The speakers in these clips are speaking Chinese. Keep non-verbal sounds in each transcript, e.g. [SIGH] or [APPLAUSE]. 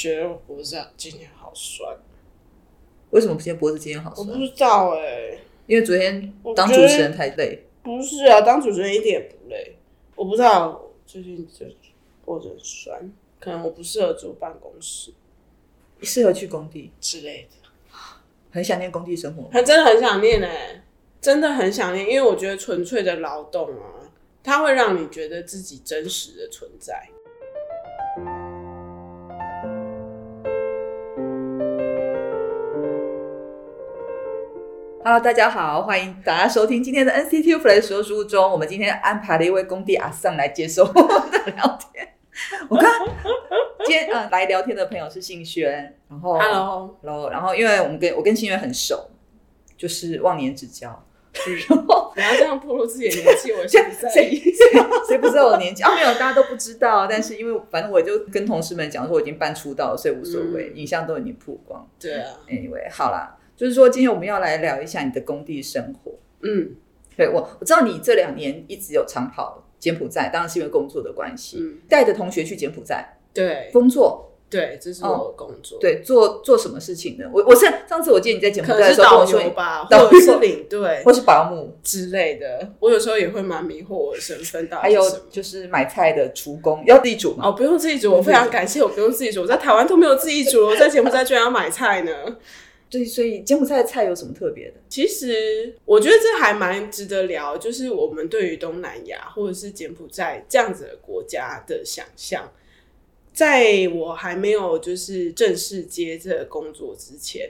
觉得我脖子今天好酸，为什么今天脖子今天好酸？我不知道哎、因为昨天当主持人太累。不是啊，当主持人一点也不累。我不知道，最近就脖子很酸，可能我不适合住办公室适合去工地，之类的。很想念工地生活。还真的很想念哎、真的很想念，因为我觉得纯粹的劳动啊，它会让你觉得自己真实的存在。Hello，大家好，欢迎大家收听今天的 NCT Flash 说书中。我们今天安排了一位工地阿桑来接受我们的聊天。我看 [LAUGHS] 今天呃来聊天的朋友是信轩，然后 Hello，Hello，然后因为我们跟我跟信轩很熟，就是忘年之交。[LAUGHS] 然后不要这样暴露自己的年纪，我是不在谁意。谁谁不知道我的年纪？啊，没有，大家都不知道。但是因为反正我就跟同事们讲说，我已经办出道了，所以无所谓，影像都已经曝光。对啊，Anyway，好啦，就是说今天我们要来聊一下你的工地生活。嗯对我，我知道你这两年一直有长跑柬埔寨，当然是因为工作的关系，嗯，带着同学去柬埔寨对工作。对，这是我的工作。，对，做做什么事情呢？我我是上次我记得你在柬埔寨的时候跟我说吧，或者是领队或是保姆，之类的。我有时候也会蛮迷惑我的身份到底还有。就是买菜的厨工，要自己煮吗？哦，不用自己煮，我非常感谢我不用自己煮。我在台湾都没有自己煮，我在柬埔寨居然要买菜呢。对，所以柬埔寨的菜有什么特别的？其实我觉得这还蛮值得聊，就是我们对于东南亚或者是柬埔寨这样子的国家的想象。在我还没有就是正式接这个工作之前，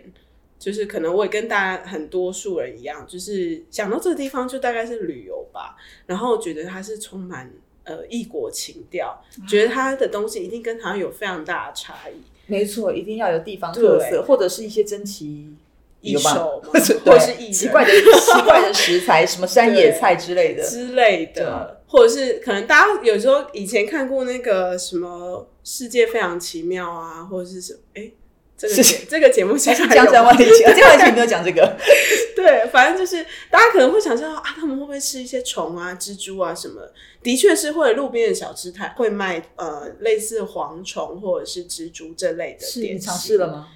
就是可能我也跟大家很多数人一样，就是想到这个地方就大概是旅游吧，然后觉得它是充满呃异国情调，觉得它的东西一定跟台湾有非常大的差异。没错，一定要有地方特色，或者是一些珍奇异兽或者或是奇怪的 [LAUGHS] 奇怪的食材，什么山野菜之类的。之类的，或者是可能大家有时候以前看过那个什么《世界非常奇妙》啊，或者是什么哎。这个节这个节目其实还江有江万里情，江万里情没 [LAUGHS] 有讲这个。对，反正就是大家可能会想象啊，他们会不会吃一些虫啊、蜘蛛啊什么？的确是会，路边的小吃摊会卖呃类似蝗虫或者是蜘蛛这类的是你。尝试了吗？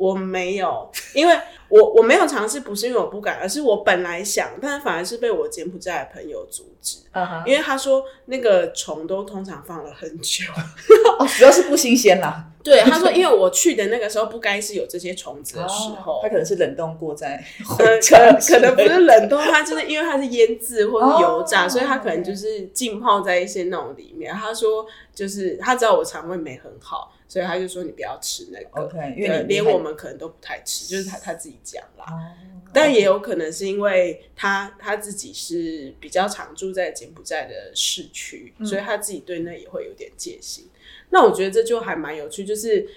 我没有，因为我我没有尝试，不是因为我不敢，而是我本来想，但是反而是被我柬埔寨的朋友阻止，因为他说那个虫都通常放了很久。哦，主要是不新鲜啦。对，他说因为我去的那个时候不该是有这些虫子的时候哦它，可能是冷冻过在呃，可可能不是冷冻，它就是因为它是腌制或是油炸，哦所以它可能就是浸泡在一些那种里面。他说就是他知道我肠胃没很好，所以他就说你不要吃那个。因为连我们可能都不太吃，就是他他自己讲啦。哦但也有可能是因为他他自己是比较常住在柬埔寨的市区，嗯所以他自己对那也会有点戒心。那我觉得这就还蛮有趣，就是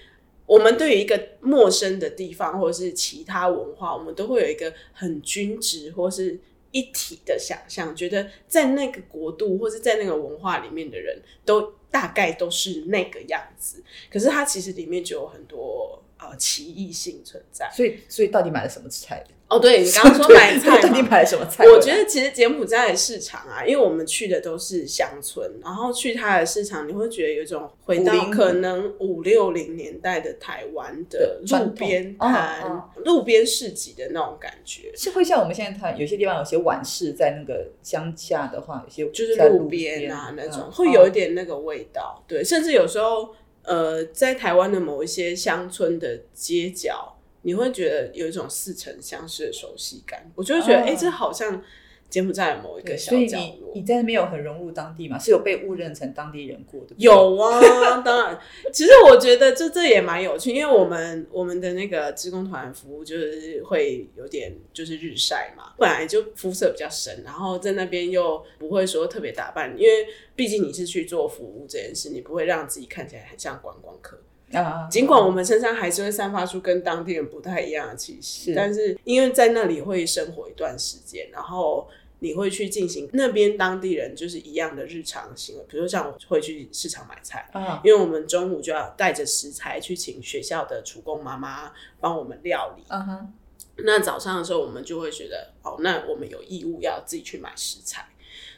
我们对于一个陌生的地方或者是其他文化，我们都会有一个很均值或是一体的想象，觉得在那个国度或是在那个文化里面的人都大概都是那个样子。可是它其实里面就有很多呃奇异性存在。所以所以到底买了什么菜？哦，对你刚刚说买菜到底，买了什么菜？我觉得其实柬埔寨的市场啊，因为我们去的都是乡村，然后去它的市场，你会觉得有一种回到50可能五六零年代的台湾的路边哦摊、哦路边市集的那种感觉。是会像我们现在看有些地方有些晚市，在那个乡下的话，有些就是路边啊那种，嗯会有一点那个味道。对，甚至有时候，呃，在台湾的某一些乡村的街角，你会觉得有一种似曾相识的熟悉感。我就会觉得，哦哎、这好像柬埔寨的某一个对，小角落。你你在那边有很融入当地嘛？是有被误认成当地人过的？有啊，当然，其实我觉得这这也蛮有趣，因为我们我们的那个职工团服务就是会有点就是日晒嘛，本来就肤色比较深，然后在那边又不会说特别打扮，因为毕竟你是去做服务这件事，你不会让自己看起来很像观光客。啊，尽管我们身上还是会散发出跟当地人不太一样的气息，是但是因为在那里会生活一段时间，然后你会去进行那边当地人就是一样的日常行为，比如说像我会去市场买菜，啊，因为我们中午就要带着食材去请学校的厨工妈妈帮我们料理。嗯哼，那早上的时候，我们就会觉得，哦，那我们有义务要自己去买食材。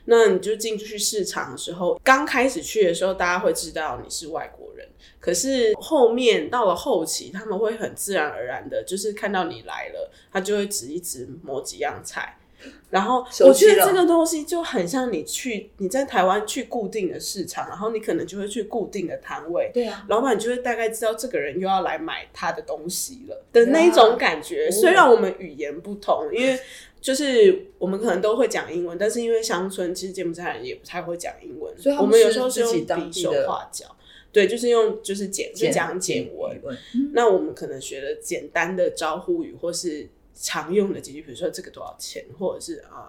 那你就进去市场的时候，刚开始去的时候，大家会知道你是外国人。可是后面到了后期，他们会很自然而然的，就是看到你来了，他就会指一指某几样菜。然后我觉得这个东西就很像你去你在台湾去固定的市场，然后你可能就会去固定的摊位，对啊，老板就会大概知道这个人又要来买他的东西了的那种感觉。虽然我们语言不同，因为就是我们可能都会讲英文，但是因为乡村其实柬埔寨人也不太会讲英文，所以我们有时候是用比手画脚，对，就是用就是简是讲简文。那我们可能学了简单的招呼语或是。常用的几句，比如说这个多少钱，或者是呃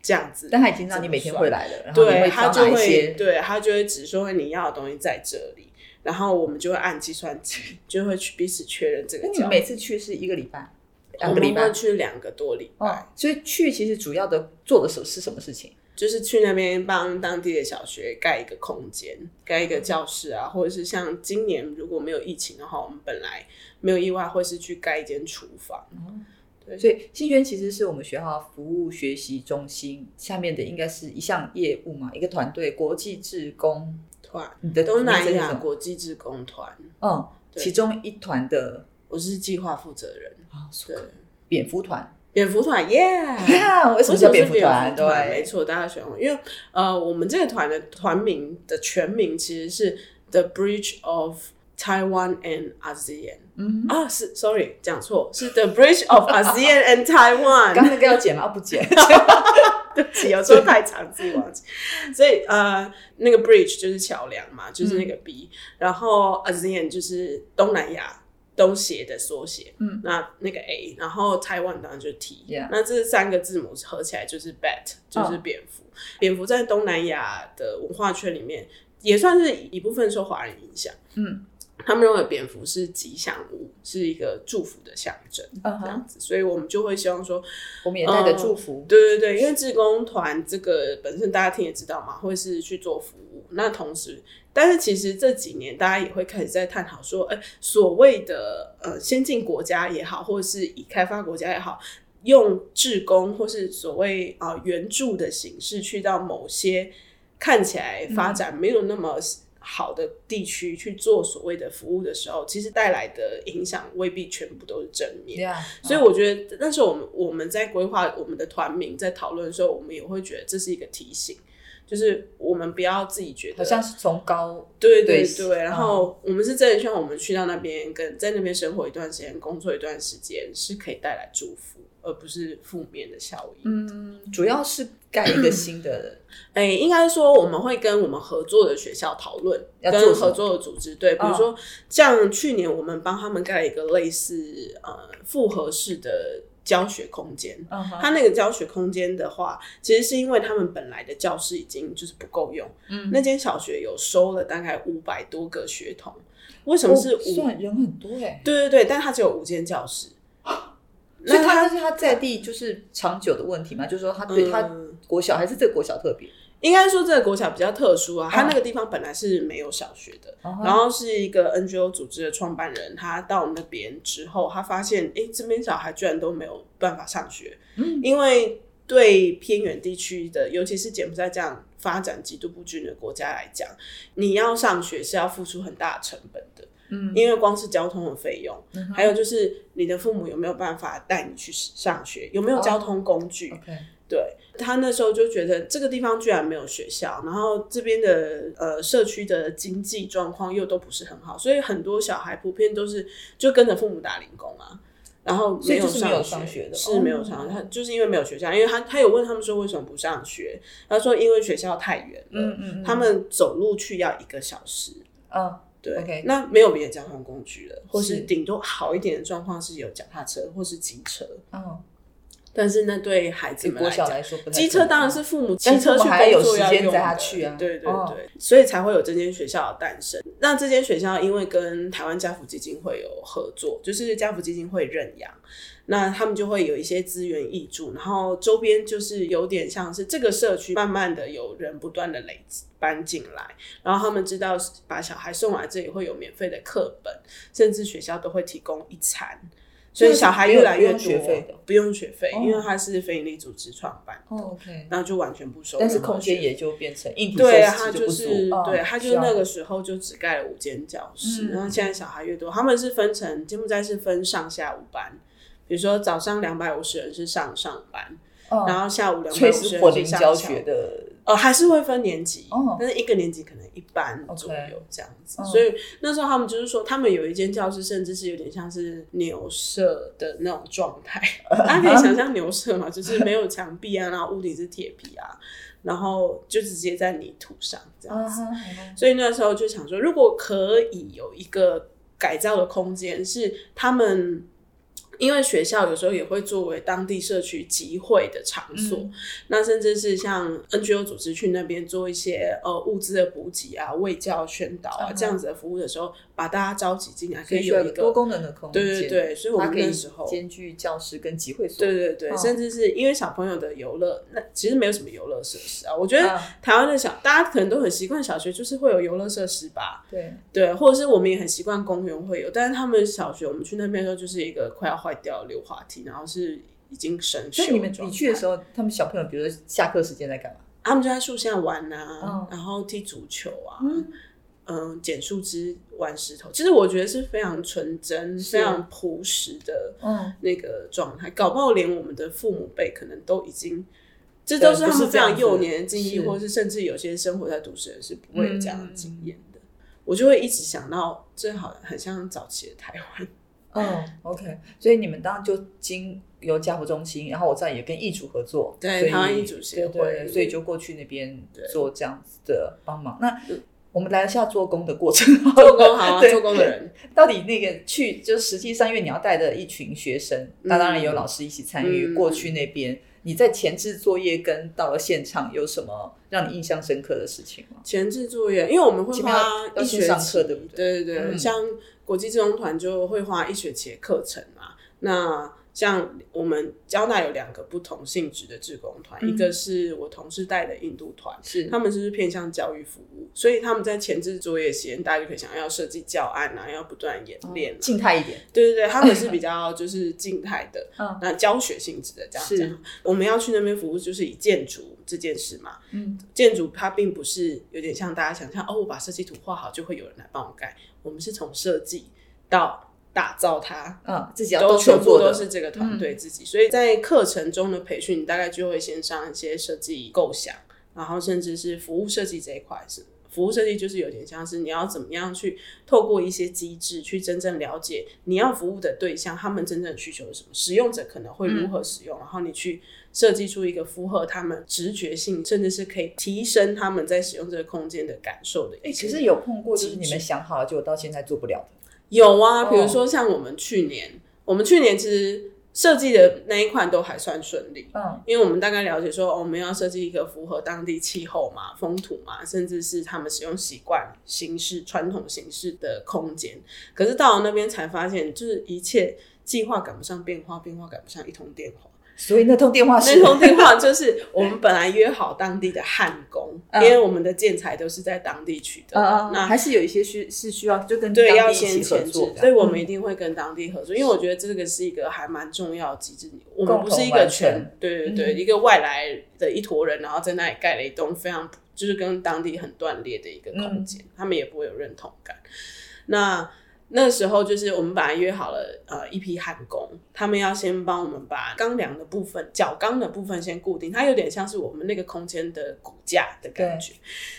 这样子，但他已经知道你每天会来了，对他就会，对他就会只说你要的东西在这里，然后我们就会按计算机，就会去彼此确认这个。你每次去是一个礼拜，两个礼拜。去两个多礼拜，所以去其实主要的做的时候是什么事情？就是去那边帮当地的小学盖一个空间，盖一个教室啊，或者是像今年如果没有疫情的话，我们本来没有意外会是去盖一间厨房。所以新轩其实是我们学校服务学习中心下面的，应该是一项业务嘛，一个团队，国际志工团，你的东南亚国际志工团，嗯，其中一团的我是计划负责人，对，蝙蝠团，蝙蝠团，耶，为什么叫蝙蝠团？对，没错，大家喜欢我，因为呃，我们这个团的团名的全名其实是 The Bridge of Taiwan and ASEAN。嗯啊，是，sorry，讲错，是 The Bridge of [LAUGHS] ASEAN and Taiwan。刚那个要剪吗？不剪，[LAUGHS] 对不起，有时候太长自己忘记。[LAUGHS] 所以呃，那个 Bridge 就是桥梁嘛，就是那个 B，然后 ASEAN 就是东南亚东协的缩写，嗯，那那个 A，然后 Taiwan 当然就是 T，那这三个字母合起来就是 Bat，就是蝙蝠。蝙蝠在东南亚的文化圈里面也算是一部分受华人影响，嗯。他们认为蝙蝠是吉祥物，是一个祝福的象征，这样子，所以我们就会希望说，我们也带着祝福。对对对，因为志工团这个本身大家听也知道嘛，会是去做服务。那同时，但是其实这几年大家也会开始在探讨说，哎，所谓的呃先进国家也好，或者是已开发国家也好，用志工或是所谓啊援助的形式去到某些看起来发展没有那么。好的地区去做所谓的服务的时候，其实带来的影响未必全部都是正面。所以我觉得，那时候我们我们在规划我们的团名，在讨论的时候，我们也会觉得这是一个提醒，就是我们不要自己觉得好像是从高对对对，然后我们是真的希望我们去到那边，跟在那边生活一段时间，工作一段时间，是可以带来祝福。而不是负面的效应。嗯，主要是盖一个新的。哎，应该说我们会跟我们合作的学校讨论，跟合作的组织。对，比如说像去年我们帮他们盖了一个类似呃复合式的教学空间。嗯，他那个教学空间的话，其实是因为他们本来的教室已经就是不够用。嗯，那间小学有收了大概五百多个学童。为什么是五？人很多哎。对对对，但他只有五间教室。[LAUGHS] 所以他是他在地就是长久的问题嘛，就是说他对他国小还是这个国小特别，应该说这个国小比较特殊啊。他那个地方本来是没有小学的，然后是一个 NGO 组织的创办人，他到那边之后，他发现哎，这边小孩居然都没有办法上学，嗯，因为对偏远地区的，尤其是柬埔寨这样发展极度不均的国家来讲，你要上学是要付出很大的成本的。嗯，因为光是交通的费用，还有就是你的父母有没有办法带你去上学，有没有交通工具？对，他那时候就觉得这个地方居然没有学校，然后这边的呃社区的经济状况又都不是很好，所以很多小孩普遍都是就跟着父母打零工啊，然后没有上学的，是没有上，他就是因为没有学校，因为他他有问他们说为什么不上学，他说因为学校太远了，嗯嗯，他们走路去要一个小时，嗯。对，那没有别的交通工具了，或是。顶多好一点的状况是有脚踏车或是机车。哦，但是那对孩子们来说，机车当然是父母骑车去工作要用的。对对对，所以才会有这间学校的诞生。那这间学校因为跟台湾家福基金会有合作，就是家福基金会认养。那他们就会有一些资源挹注，然后周边就是有点像是这个社区，慢慢的有人不断的累积搬进来，然后他们知道把小孩送来这里会有免费的课本，甚至学校都会提供一餐，所以小孩越来越多，不用学费的。不用学费，哦因为他是非营利组织创办，哦，OK，然后就完全不收。但是空间也就变成硬体对，啊他就是哦对，他就那个时候就只盖了五间教室，嗯。然后现在小孩越多，他们是分成柬埔寨是分上下午班，比如说早上两百五十人是上上班，哦然后下午两百五十人是上学的，呃，还是会分年级，哦但是一个年级可能一班左右这样子。嗯所以那时候他们就是说，他们有一间教室，甚至是有点像是牛舍的那种状态。[LAUGHS] 大家可以想象牛舍嘛，就是没有墙壁啊，然后屋顶是铁皮啊，然后就直接在泥土上这样子。所以那时候就想说，如果可以有一个改造的空间，是他们。因为学校有时候也会作为当地社区集会的场所，嗯。那甚至是像 NGO 组织去那边做一些呃物资的补给啊、卫教宣导啊、嗯。这样子的服务的时候，把大家召集进来，可以有一个多功能的空间，对对对，所以我们它可以那时候兼具教室跟集会所，对对对，嗯。甚至是因为小朋友的游乐，那其实没有什么游乐设施啊。我觉得嗯。台湾的小大家可能都很习惯小学就是会有游乐设施吧，对，对，或者是我们也很习惯公园会有，但是他们小学我们去那边的时候就是一个快要坏掉的溜滑梯，然后是已经生锈。所以你们你去的时候，他们小朋友比如说下课时间在干嘛？他们就在树下玩啊，嗯。然后踢足球啊，嗯嗯，捡树枝、玩石头。其实我觉得是非常纯真、非常朴实的嗯，那个状态，搞不好连我们的父母辈可能都已经。这都是他们非常幼年的记忆，是或是甚至有些生活在都市人是不会有这样的经验的。我就会一直想到，最好很像早期的台湾。嗯，OK，所以你们当然就经由家福中心，然后我知道也跟义主合作，对台湾义主协会所以就过去那边做这样子的帮忙。那嗯我们来一下做工的过程，[LAUGHS] 做工好啊，[LAUGHS] 做工的人，到底那个去就实际上，因为你要带着一群学生，那当然有老师一起参与嗯过去那边。你在前置作业跟到了现场有什么让你印象深刻的事情吗？前置作业，因为我们会花要要一学期，上课，对不对？对对对，嗯像国际志工团就会花一学期的课程嘛。那像我们交大有两个不同性质的志工团，嗯一个是我同事带的印度团，是他们就是偏向教育服务，所以他们在前置作业期间，大家就可以想要设计教案啊，要不断演练、啊。静态一点，对对对，他们是比 [LAUGHS] 较就是静态的，嗯那教学性质的这样子。我们要去那边服务，就是以建筑这件事嘛。嗯，建筑它并不是有点像大家想象哦，我把设计图画好就会有人来帮我盖。我们是从设计到打造它，嗯，自己要都全部做，都是这个团队自己。所以在课程中的培训，你大概就会先上一些设计构想，然后甚至是服务设计这一块是。服务设计就是有点像是你要怎么样去透过一些机制去真正了解你要服务的对象，他们真正的需求是什么，使用者可能会如何使用，然后你去设计出一个符合他们直觉性，甚至是可以提升他们在使用这个空间的感受的。哎、其实有碰过，就是你们想好了，结果到现在做不了的。有啊，哦比如说像我们去年，我们去年其实设计的那一款都还算顺利，嗯，因为我们大概了解说，哦我们要设计一个符合当地气候嘛、风土嘛，甚至是他们使用习惯、形式、传统形式的空间。可是到了那边才发现，就是一切计划赶不上变化，变化赶不上一通电话。所以那通电话是那通电话就是我们本来约好当地的焊工，[LAUGHS] 嗯。因为我们的建材都是在当地取得那还是有一些需是需要就跟对，要当地一先前置起合作，所以我们嗯。一定会跟当地合作，因为我觉得这个是一个还蛮重要的机制。我们不是一个全，对对对，嗯。一个外来的一坨人，然后在那里盖了一栋非常就是跟当地很断裂的一个空间，他们也不会有认同感。那那时候就是我们本来约好了，呃，一批焊工，他们要先帮我们把钢梁的部分、角钢的部分先固定，它有点像是我们那个空间的骨架的感觉。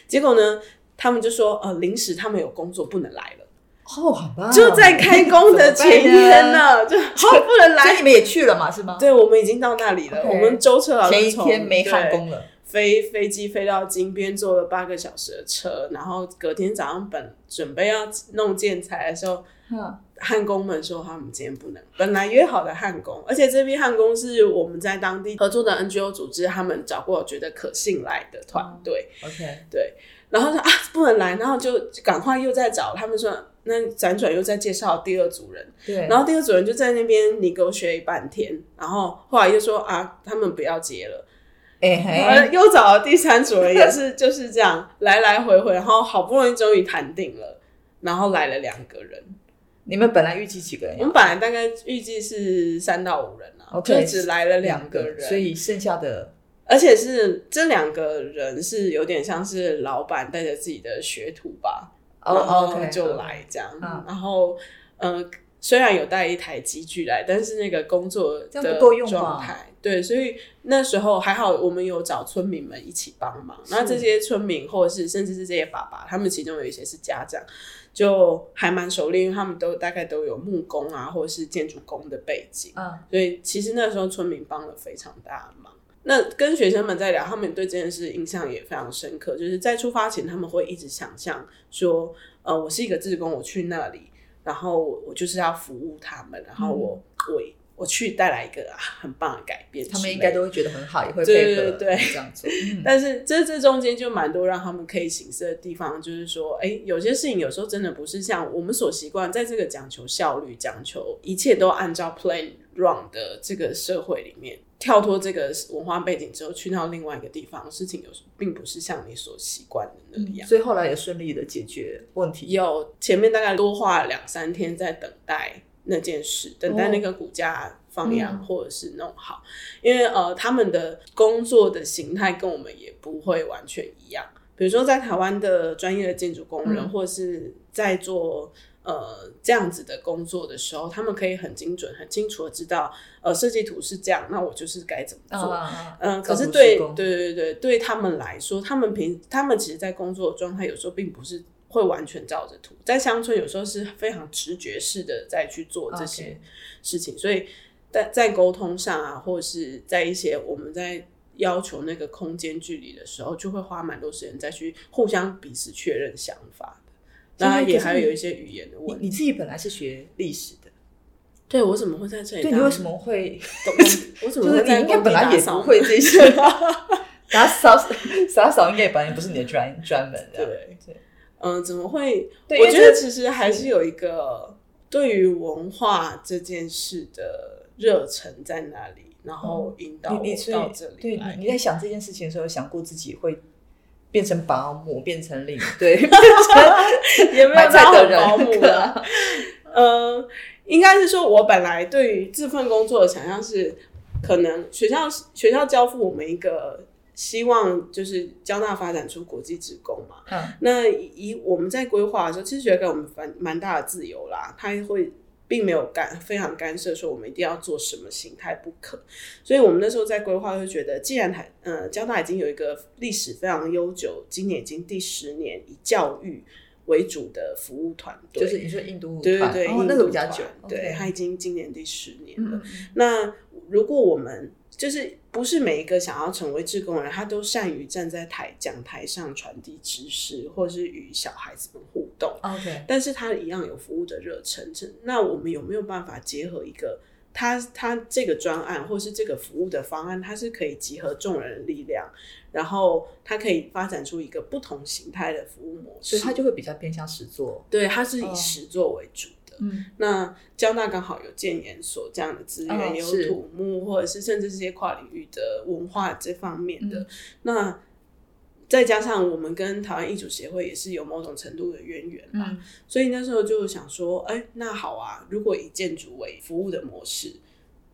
结果呢，他们就说，呃，临时他们有工作不能来了。哦，好吧，就在开工的前一天呢，[LAUGHS] 就好不能来。[LAUGHS] 所以你们也去了嘛？是吗？对，我们已经到那里了。我们舟车劳顿前一天没焊工了，飞飞机飞到金边，坐了八个小时的车，然后隔天早上本准备要弄建材的时候，嗯，焊工们说他们今天不能，本来约好的焊工，而且这批焊工是我们在当地合作的 NGO 组织，他们找过觉得可信赖的团队。OK，对然后说啊不能来，然后就赶快又在找，他们说那辗转又在介绍第二组人，对，然后第二组人就在那边你给我学半天，然后后来又说啊他们不要接了，哎 [LAUGHS] 又找了第三组人也是就是这样来来回回，然后好不容易终于谈定了，然后来了两个人。你们本来预计几个人我？们本来大概预计是三到五人啊就只来了两个人，所以剩下的而且是这两个人是有点像是老板带着自己的学徒吧，然哦后就来这样，嗯然后呃，虽然有带一台机具来，但是那个工作的状态，对，所以那时候还好，我们有找村民们一起帮忙。那这些村民或者是甚至是这些爸爸，他们其中有一些是家长，就还蛮熟练，因为他们都大概都有木工啊，或者是建筑工的背景。嗯，所以其实那时候村民帮了非常大的忙。那跟学生们在聊，他们对这件事印象也非常深刻。就是在出发前，他们会一直想象说，呃，我是一个志工，我去那里，然后我就是要服务他们，然后我、我我去带来一个、啊很棒的改变的。他们应该都会觉得很好，也会对配合对对这样做。嗯 [LAUGHS] 但是这这中间就蛮多让他们可以醒思的地方，就是说，哎，有些事情有时候真的不是像我们所习惯，在这个讲求效率、讲求一切都按照 plan run 的这个社会里面，跳脱这个文化背景之后，去到另外一个地方，事情有时并不是像你所习惯的那样。所以后来也顺利的解决问题。有前面大概多花了两三天在等待那件事，等待那个骨架放养、嗯或者是弄好，因为呃他们的工作的形态跟我们也不会完全一样。比如说在台湾的专业的建筑工人，嗯或者是在做呃这样子的工作的时候，他们可以很精准、很清楚的知道，呃设计图是这样，那我就是该怎么做。啊，嗯，可是对施工对对对，对他们来说，他们平他们其实，在工作的状态有时候并不是会完全照着图，在乡村有时候是非常直觉式的在去做这些事情，所以在在沟通上啊，或者是在一些我们在要求那个空间距离的时候，就会花蛮多时间再去互相彼此确认想法的。当然也还有一些语言的你问题。你自己本来是学历史的，对我怎么会在这里当？对你为什么会？[LAUGHS] 我怎么会在应该本来也不会这些，[LAUGHS] 打扫打扫应该也本来不是你的专专门的。对对，嗯，怎么会？我觉得其实还是有一个对于文化这件事的热忱在那里，然后引导我到这里对来。你你在想这件事情的时候，想过自己会变成保姆，变成领队，[LAUGHS] 也没有买菜到的人很保姆了。嗯，应该是说，我本来对于这份工作的想象是，可能学校学校交付我们一个希望，就是交大发展出国际职工嘛。嗯那以我们在规划的时候，其实学校给我们蛮蛮大的自由啦，他会并没有干非常干涉说我们一定要做什么形态不可，所以我们那时候在规划就觉得，既然台呃交大已经有一个历史非常悠久，今年已经第十年以教育为主的服务团队，就是你说印度对对对，那个比较久，对它已经今年第十年了。那如果我们就是不是每一个想要成为志工人，他都善于站在台讲台上传递知识，或者是与小孩子们互动，嗯，OK，但是他一样有服务的热忱。那我们有没有办法结合一个他他这个专案或是这个服务的方案，它是可以集合众人的力量，然后它可以发展出一个不同形态的服务模式。所以它就会比较偏向实作。对，它是以哦实作为主的。嗯，那交大刚好有建研所这样的资源，有土木或者是甚至这些跨领域的文化这方面的。嗯那再加上我们跟台湾艺术协会也是有某种程度的渊源啦，嗯所以那时候就想说，哎、那好啊，如果以建筑为服务的模式，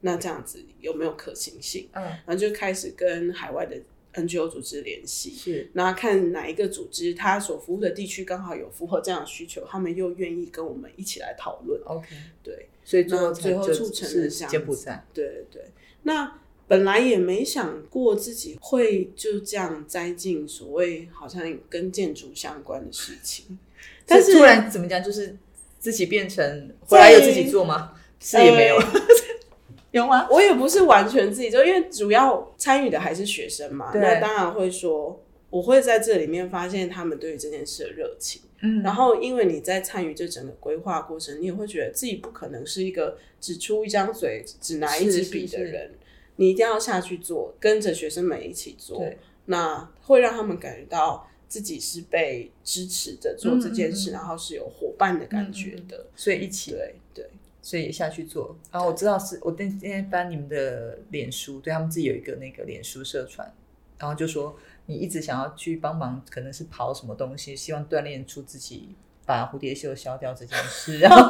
那这样子有没有可行性？嗯，然后就开始跟海外的 NGO 组织联系，是那看哪一个组织它所服务的地区刚好有符合这样的需求，他们又愿意跟我们一起来讨论。OK，对所以最后最后就促成了是这样子柬埔寨。对对对，那本来也没想过自己会就这样栽进所谓好像跟建筑相关的事情，但是突然怎么讲，就是自己变成后来有自己做吗？是也没有，呃 [LAUGHS] 有吗？我也不是完全自己做，因为主要参与的还是学生嘛。那当然会说，我会在这里面发现他们对于这件事的热情。嗯然后，因为你在参与这整个规划过程，你也会觉得自己不可能是一个只出一张嘴、只拿一支笔的是是人，你一定要下去做，跟着学生们一起做对，那会让他们感觉到自己是被支持着做这件事，嗯嗯嗯然后是有伙伴的感觉的。所以一起，对对，所以也下去做。然后我知道是我今天翻你们的脸书，对他们自己有一个那个脸书社团，然后就说你一直想要去帮忙，可能是跑什么东西，希望锻炼出自己把蝴蝶袖消掉这件事，然后 [LAUGHS]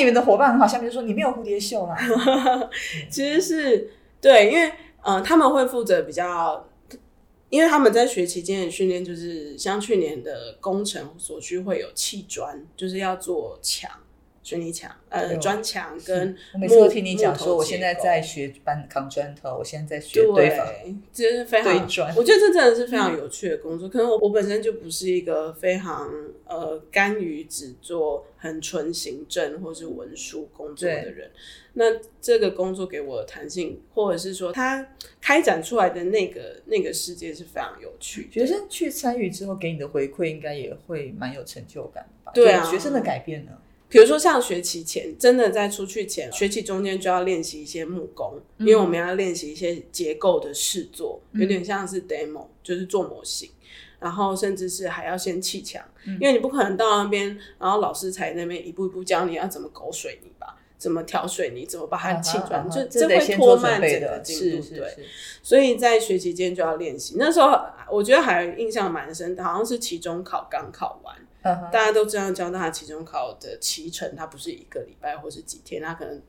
你们的伙伴很好，下面就说你没有蝴蝶袖啦，[LAUGHS] 其实是对，因为呃他们会负责比较。因为他们在学期间的训练，就是像去年的工程所需会有砌砖，就是要做墙。水泥墙、呃砖墙跟我每次都听你讲说，我现在在学搬扛砖头，我现在在学堆房，这是非常。我觉得这真的是非常有趣的工作。可能我我本身就不是一个非常呃甘于只做很纯行政或是文书工作的人。那这个工作给我的弹性，或者是说它开展出来的那个那个世界是非常有趣。学生去参与之后给你的回馈，应该也会蛮有成就感吧？对啊，学生的改变呢？比如说像学期前，真的在出去前，学期中间就要练习一些木工，因为我们要练习一些结构的试作，有点像是 demo，就是做模型，然后甚至是还要先砌墙，因为你不可能到那边，然后老师才那边一步一步教你要怎么勾水泥吧，怎么调水泥，怎么把它砌砖，就这会拖慢整个进度。对，所以在学期间就要练习。那时候我觉得还印象蛮深的，好像是期中考刚考完。大家都知道，交大期中考的期程，它不是一个礼拜或是几天，它可能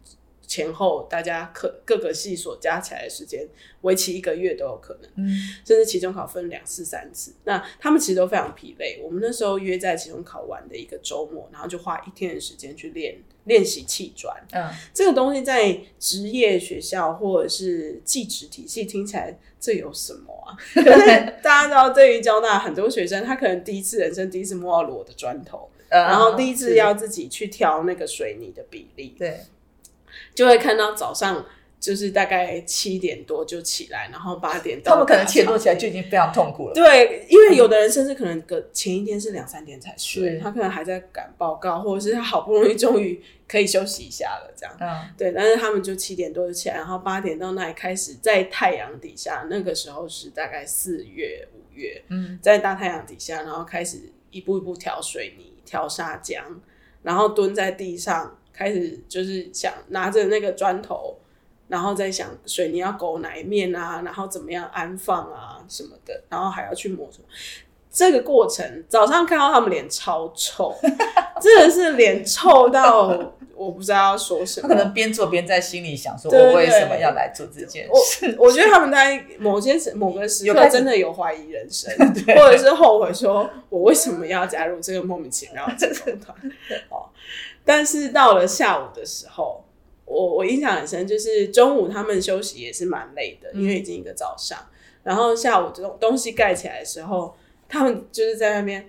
前后大家各各个系所加起来的时间，为期一个月都有可能。嗯，甚至期中考分两次、三次，那他们其实都非常疲累。我们那时候约在期中考完的一个周末，然后就花一天的时间去练练习砌砖。嗯，这个东西在职业学校或者是技职体系听起来。这有什么啊？[LAUGHS] 大家知道，对于交大很多学生，他可能第一次人生第一次摸到裸的砖头，然后第一次要自己去挑那个水泥的比例，对，就会看到早上。就是大概七点多就起来，然后八点到。他们可能七点多起来就已经非常痛苦了。对，因为有的人甚至可能隔前一天是两三点才睡，他可能还在赶报告，或者是他好不容易终于可以休息一下了，这样。嗯。对，但是他们就七点多就起来，然后八点到那里开始在太阳底下，那个时候是大概四月五月，嗯，在大太阳底下，然后开始一步一步调水泥、调砂浆，然后蹲在地上开始就是想拿着那个砖头。然后再想水泥要勾哪一面啊，然后怎么样安放啊什么的，然后还要去磨什么。这个过程早上看到他们脸超臭，[LAUGHS] 真的是脸臭到我不知道要说什么。他可能边做边在心里想说：“我为什么要来做这件事？”我觉得他们在某些某个时刻真的有怀疑人生，[LAUGHS] 或者是后悔说：“我为什么要加入这个莫名其妙的 [LAUGHS] 社团？”哦，但是到了下午的时候。我我印象很深，就是中午他们休息也是蛮累的，因为已经一个早上。然后下午这种东西盖起来的时候，他们就是在那边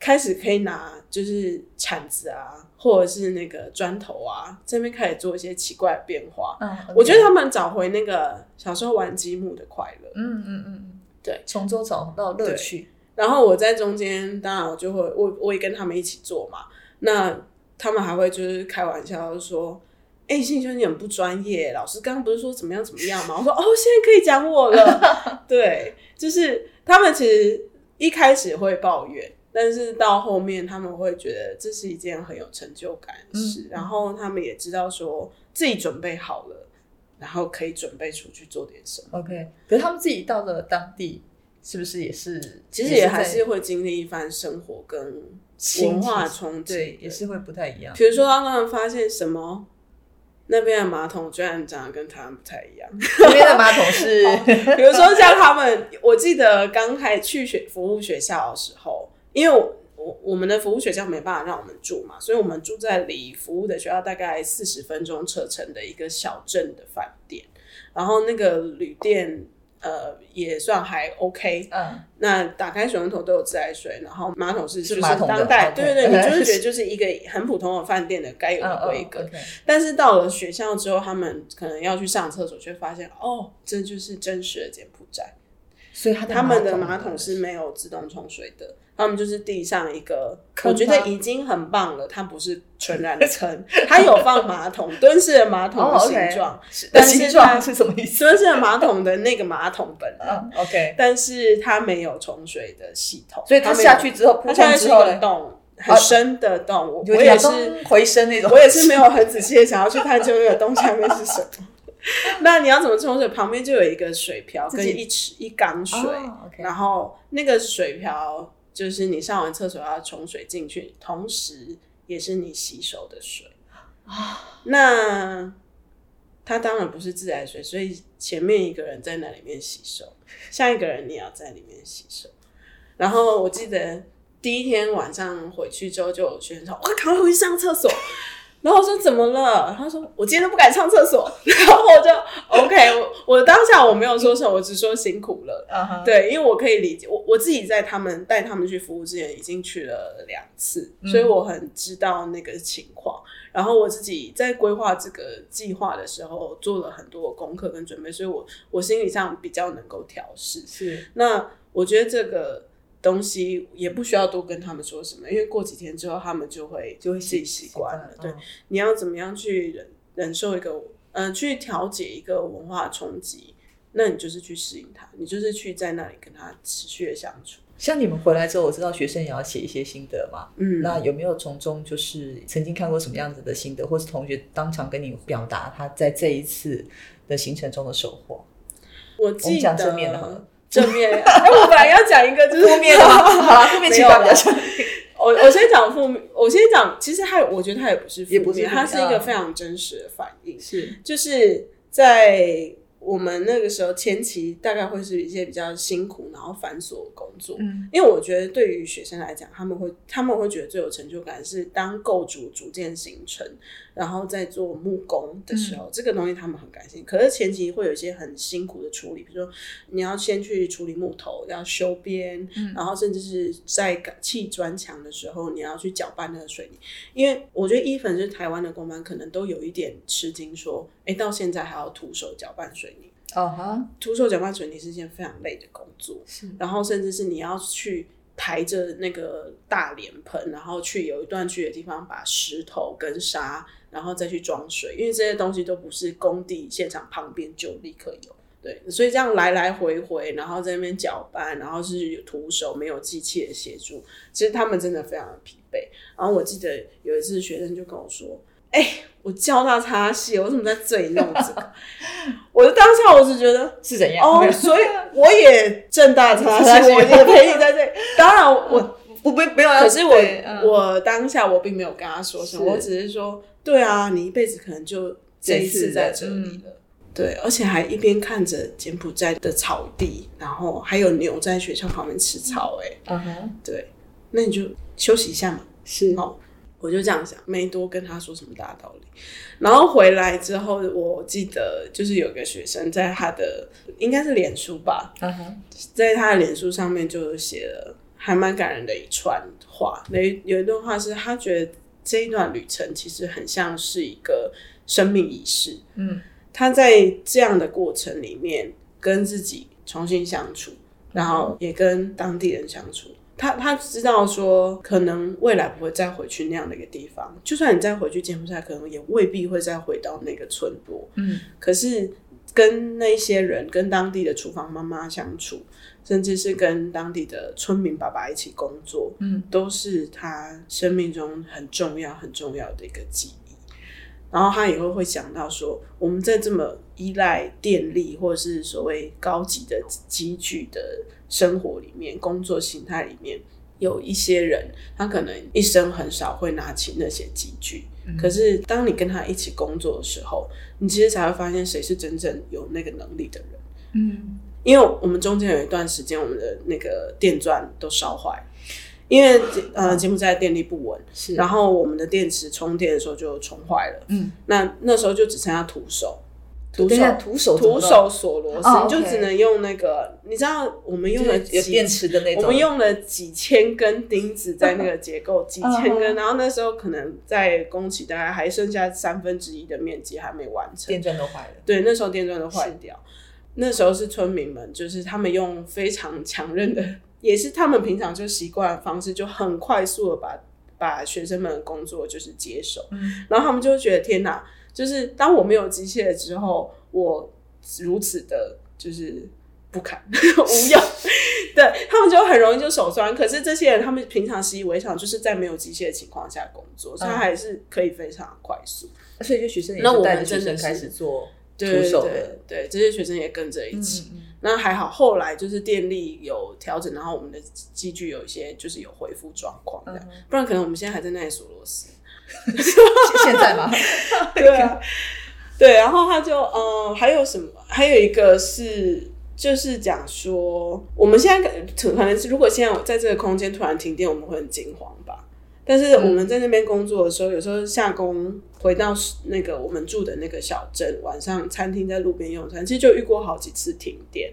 开始可以拿就是铲子啊，或者是那个砖头啊，这边开始做一些奇怪的变化。嗯，我觉得他们找回那个小时候玩积木的快乐。嗯嗯嗯，对，从中找到乐趣。然后我在中间，当然我就会我我也跟他们一起做嘛。那他们还会就是开玩笑说。哎，信兄你很不专业。老师刚刚不是说怎么样怎么样吗？我说哦，现在可以讲我了。[LAUGHS] 对，就是他们其实一开始会抱怨，但是到后面他们会觉得这是一件很有成就感的事。然后他们也知道说自己准备好了，然后可以准备出去做点什么。OK，可是他们自己到了当地，是不是也是其实也还是会经历一番生活跟文化冲击，也是会不太一样。比如说，当他们发现什么。那边的马桶居然长得跟台湾不太一样。[LAUGHS] 那边的马桶是，[LAUGHS] 比如说像他们，我记得刚开去学服务学校的时候，因为我我我们的服务学校没办法让我们住嘛，所以我们住在离服务的学校大概四十分钟车程的一个小镇的饭店，然后那个旅店。呃，也算还 OK。嗯，那打开水龙头都有自来水，然后马桶是就是当代，对对对，你 [LAUGHS] 就是觉得就是一个很普通的饭店的该有的规格。但是到了学校之后，他们可能要去上厕所，却发现哦，这就是真实的柬埔寨。所以他们的马桶是没有自动冲水的。他们就是地上一个，我觉得已经很棒了。它不是纯然的坑，[LAUGHS] 它有放马桶，蹲式的马桶的形状。但形状是什么意思？蹲式的马桶的那个马桶本 [LAUGHS] 啊 OK，但是它没有冲水的系统，所以它下去之后，它下去是一个洞，很深的洞。我我也是回声那种，我也是没有很仔细的想要去探究那个洞下面是什么。[LAUGHS] 那你要怎么冲水？旁边就有一个水瓢跟一池一缸水，然后那个水瓢。就是你上完厕所要冲水进去，同时也是你洗手的水啊。那它当然不是自来水，所以前面一个人在那里面洗手，下一个人你要在里面洗手。然后我记得第一天晚上回去之后，就有学生说：“我赶快回去上厕所。”然后我说怎么了？他说我今天都不敢上厕所。[LAUGHS] 然后我就 OK，我我当下我没有说什么，我只说辛苦了。对，因为我可以理解，我我自己在他们带他们去服务之前已经去了两次，所以我很知道那个情况。然后我自己在规划这个计划的时候做了很多功课跟准备，所以我我心理上比较能够调试。是，那我觉得这个。东西也不需要多跟他们说什么，因为过几天之后他们就会就会自己习惯了。对，你要怎么样去忍忍受一个，嗯，去调节一个文化冲击，那你就是去适应它，你就是去在那里跟他持续的相处。像你们回来之后，我知道学生也要写一些心得嘛，嗯，那有没有从中就是曾经看过什么样子的心得，或是同学当场跟你表达他在这一次的行程中的收获？我记得正面的。正面，哎，我本来要讲一个就是负面的，[LAUGHS] 好，负面情感比较 [LAUGHS] 少。我我先讲负面，我先讲，其实它，我觉得它也不是负面，它是一个非常真实的反应，是。就是在。我们那个时候前期大概会是一些比较辛苦，然后繁琐的工作。嗯，因为我觉得对于学生来讲，他们会他们会觉得最有成就感是当构筑逐渐形成，然后在做木工的时候，这个东西他们很感兴趣。可是前期会有一些很辛苦的处理，比如说你要先去处理木头，要修边，然后甚至是在砌砖墙的时候，你要去搅拌那个水泥。因为我觉得伊粉是台湾的工班，可能都有一点吃惊，说哎，到现在还要徒手搅拌水泥。哦哈，徒手搅拌水泥是一件非常累的工作，是。然后甚至是你要去抬着那个大脸盆，然后去有一段去的地方把石头跟沙，然后再去装水，因为这些东西都不是工地现场旁边就立刻有。对，所以这样来来回回，然后在那边搅拌，然后是徒手没有机器的协助，其实他们真的非常的疲惫。然后我记得有一次学生就跟我说。哎，我教他擦戏，我怎么在这里弄这个？我的当下我是觉得 [LAUGHS] 是怎样哦，所以我也正大 [LAUGHS] 擦戏，我也陪你在这里。当然，我我不没有，可是我我当下我并没有跟他说什么，我只是说，对啊，你一辈子可能就这一次在这里了。对，而且还一边看着柬埔寨的草地，然后还有牛在学校旁边吃草。哎，嗯哼，对，那你就休息一下嘛。是哦。我就这样想，没多跟他说什么大道理。然后回来之后，我记得就是有个学生在他的应该是脸书吧，在他的脸书上面就写了还蛮感人的一串话。那有一段话是他觉得这一段旅程其实很像是一个生命仪式。嗯，他在这样的过程里面跟自己重新相处，然后也跟当地人相处。他他知道说，可能未来不会再回去那样的一个地方。就算你再回去柬埔寨，可能也未必会再回到那个村落。嗯，可是跟那些人、跟当地的厨房妈妈相处，甚至是跟当地的村民爸爸一起工作，嗯，都是他生命中很重要、很重要的一个记忆。然后他以后会想到说，我们在这么依赖电力或者是所谓高级的机具的。生活里面，工作形态里面，有一些人，他可能一生很少会拿起那些机具。可是，当你跟他一起工作的时候，你其实才会发现谁是真正有那个能力的人。嗯，因为我们中间有一段时间，我们的那个电钻都烧坏，因为呃，柬埔寨电力不稳，是，然后我们的电池充电的时候就充坏了。嗯，那那时候就只剩下徒手。徒手徒手徒手锁螺丝，你就只能用那个。你知道我们用了有电池的那种，我们用了几千根钉子在那个结构，几 [LAUGHS] 千根。然后那时候可能在工期大概还剩下三分之一的面积还没完成，电钻都坏了。对，那时候电钻都坏掉。那时候是村民们，就是他们用非常强韧的，[LAUGHS] 也是他们平常就习惯的方式，就很快速的把把学生们的工作就是接手。嗯，然后他们就觉得天哪！就是当我没有机械之后，我如此的，就是不堪 [LAUGHS] 无用，对他们就很容易就手酸。可是这些人，他们平常习以为常，就是在没有机械的情况下工作，他还是可以非常快速。所以就学生，也是带着学生开始做对出手的对对，这些学生也跟着一起。嗯那还好，后来就是电力有调整，然后我们的机具有一些就是有恢复状况这样，不然可能我们现在还在那里锁螺丝。现在吗？[LAUGHS] 对啊，对，然后他就嗯，还有什么？还有一个是，就是讲说，我们现在可可能是，如果现在我在这个空间突然停电，我们会很惊慌吧。但是我们在那边工作的时候，有时候下工回到那个我们住的那个小镇，晚上餐厅在路边用餐，其实就遇过好几次停电。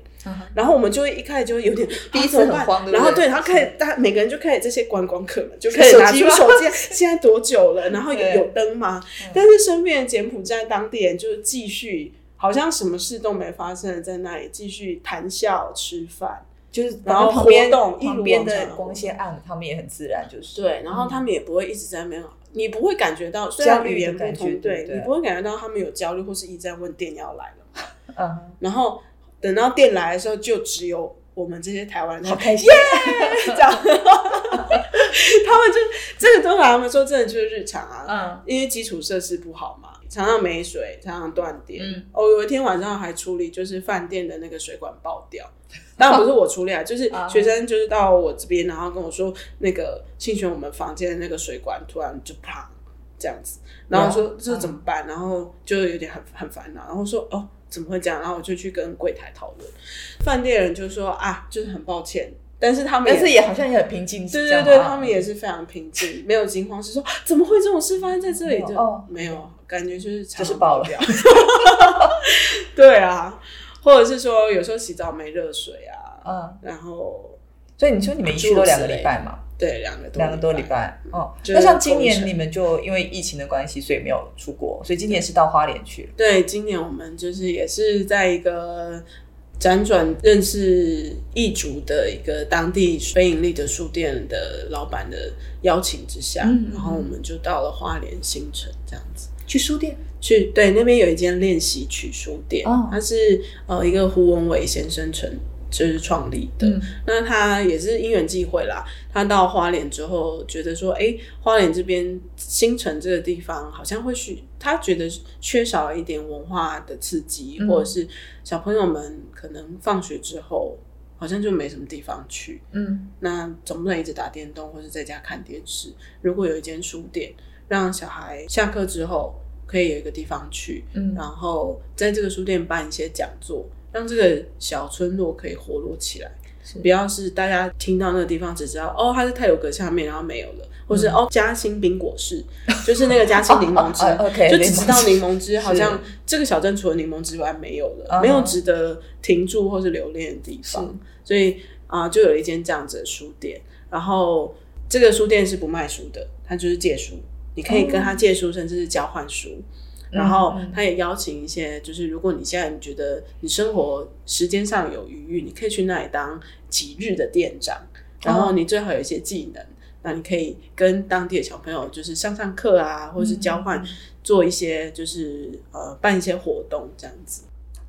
然后我们就会一开始就会有点 [LAUGHS] 第一次啊怎么办很 [LAUGHS] 慌对对然后对，然后开始大家每个人就开始这些观光客们就开始拿出手机，[LAUGHS] 现在多久了？然后有有灯吗？但是身边的柬埔寨当地人就是继续，好像什么事都没发生，在那里继续谈笑吃饭。就是然后旁边活动旁边的光线暗，他们也很自然，就是。对，然后他们也不会一直在那边，你不会感觉到，虽然语言不的感觉同，对对对。你不会感觉到他们有焦虑或是一直在问店要来了？嗯，然后等到店来的时候，就只有我们这些台湾人。好开心，耶！[LAUGHS] 这样，[LAUGHS] 他们就这个都把他们说真的就是日常啊，嗯。因为基础设施不好嘛，常常没水，常常断电。嗯。哦，有一天晚上还处理就是饭店的那个水管爆掉，当然不是我处理啊，就是 [LAUGHS] 啊。学生就是到我这边，然后跟我说那个庆选我们房间的那个水管突然就啪这样子，然后说哇这怎么办？然后就有点很很烦恼，然后说哦怎么会这样？然后我就去跟柜台讨论，饭店人就说啊就是很抱歉，但是他们但是也好像也很平静，对对对，他们也是非常平静，没有惊慌是说。怎么会这种事发生在这里？就哦没有，感觉就是就是爆了掉。[LAUGHS] 对啊，或者是说有时候洗澡没热水啊，嗯，然后所以你说你们一去都两个礼拜嘛，对两个多两个多礼。拜，哦，就是那像今年你们就因为疫情的关系，所以没有出国，所以今年是到花莲去。对，今年我们就是也是在一个辗转认识异族的一个当地非盈利的书店的老板的邀请之下，然后我们就到了花莲新城这样子。去书店，去对那边有一间练习曲书店，哦它是呃一个胡文伟先生成就是创立的。嗯那他也是因缘际会啦，他到花莲之后觉得说，哎、花莲这边新城这个地方好像会需，他觉得缺少了一点文化的刺激，嗯或者是小朋友们可能放学之后好像就没什么地方去，嗯那总不能一直打电动或者在家看电视。如果有一间书店，让小孩下课之后可以有一个地方去，嗯然后在这个书店办一些讲座，让这个小村落可以活络起来。不要是大家听到那个地方只知道哦，它是泰鲁阁下面，然后没有了，或是、哦嘉兴冰果室，就是那个嘉兴柠檬汁，哦哦哦，OK，就只知道柠柠檬汁，好像这个小镇除了柠檬之外没有了，嗯没有值得停住或是留恋的地方，所以啊、就有一间这样子的书店，然后这个书店是不卖书的，它就是借书，你可以跟他借书，甚至是交换书。然后他也邀请一些，就是如果你现在你觉得你生活时间上有余裕，你可以去那里当几日的店长，然后你最好有一些技能，那你可以跟当地的小朋友就是上上课啊，或者是交换做一些就是呃办一些活动这样子。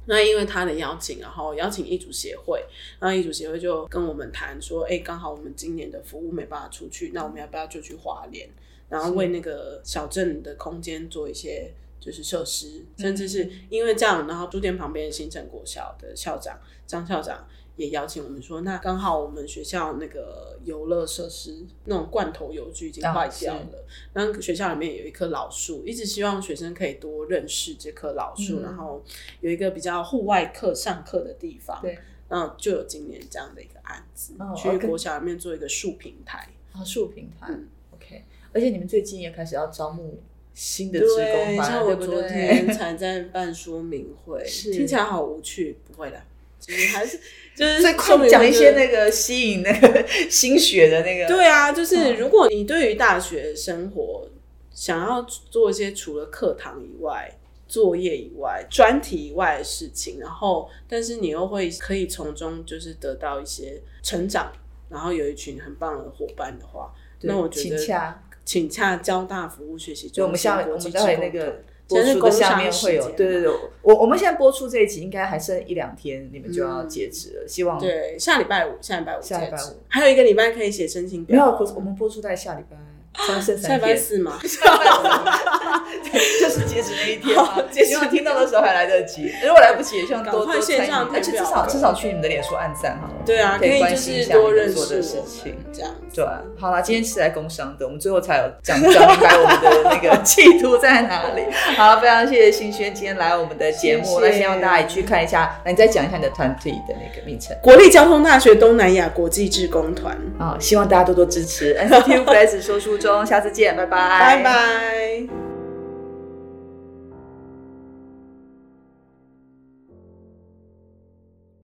那因为他的邀请，然后邀请一组协会，然后艺主协会就跟我们谈说，哎，刚好我们今年的服务没办法出去，那我们要不要就去华联，然后为那个小镇的空间做一些就是设施，甚至是因为这样，然后书店旁边的新城国小的校长张校长也邀请我们说，那刚好我们学校那个游乐设施那种罐头游具已经坏掉了，然后学校里面有一棵老树，一直希望学生可以多认识这棵老树，嗯。然后有一个比较户外课上课的地方，对，然后就有今年这样的一个案子，哦去国小里面做一个树平台。啊，树平台、嗯。O k 而且你们最近也开始要招募新的职对，工班，像我昨？天才在办说明会，[LAUGHS] 是。听起来好无趣，不会的，其实还是 [LAUGHS] 就是讲一些那个吸引那个 [LAUGHS] 新血的那个，对啊，就是嗯。如果你对于大学生活想要做一些除了课堂以外、作业以外、专题以外的事情，然后但是你又会可以从中就是得到一些成长，然后有一群很棒的伙伴的话，那我觉得请洽交大服务学习就我们下我们国际职工待会那个团播出的下面会有，对对对，我我们现在播出这一集应该还剩一两天，你们就要截止了，希望对，下礼拜五，下礼拜五下礼拜五。还有一个礼拜可以写申请表。哦。没有，我们播出在下礼拜，三剩下礼拜三天，[LAUGHS] [LAUGHS] 四。嘛，[LAUGHS] 就是截止那一天嘛好，截止希望听到的时候还来得得及。如果来不及，也希望多多参与而且至少至少去你们的脸书按赞好了。对啊，可可以关心一是多下你们做认识我的事情这样。对啊，好啦，今天是来工商的，我们最后才有讲讲明白我们的那个 [LAUGHS] 企图在哪里。好，非常谢谢新轩今天来我们的节目，那希望大家也去看一下。那你再讲一下你的团体的那个名称国立交通大学东南亚国际志工团，啊、希望大家多多支持 NCTU Flash 说书中，下次见，拜拜，拜拜。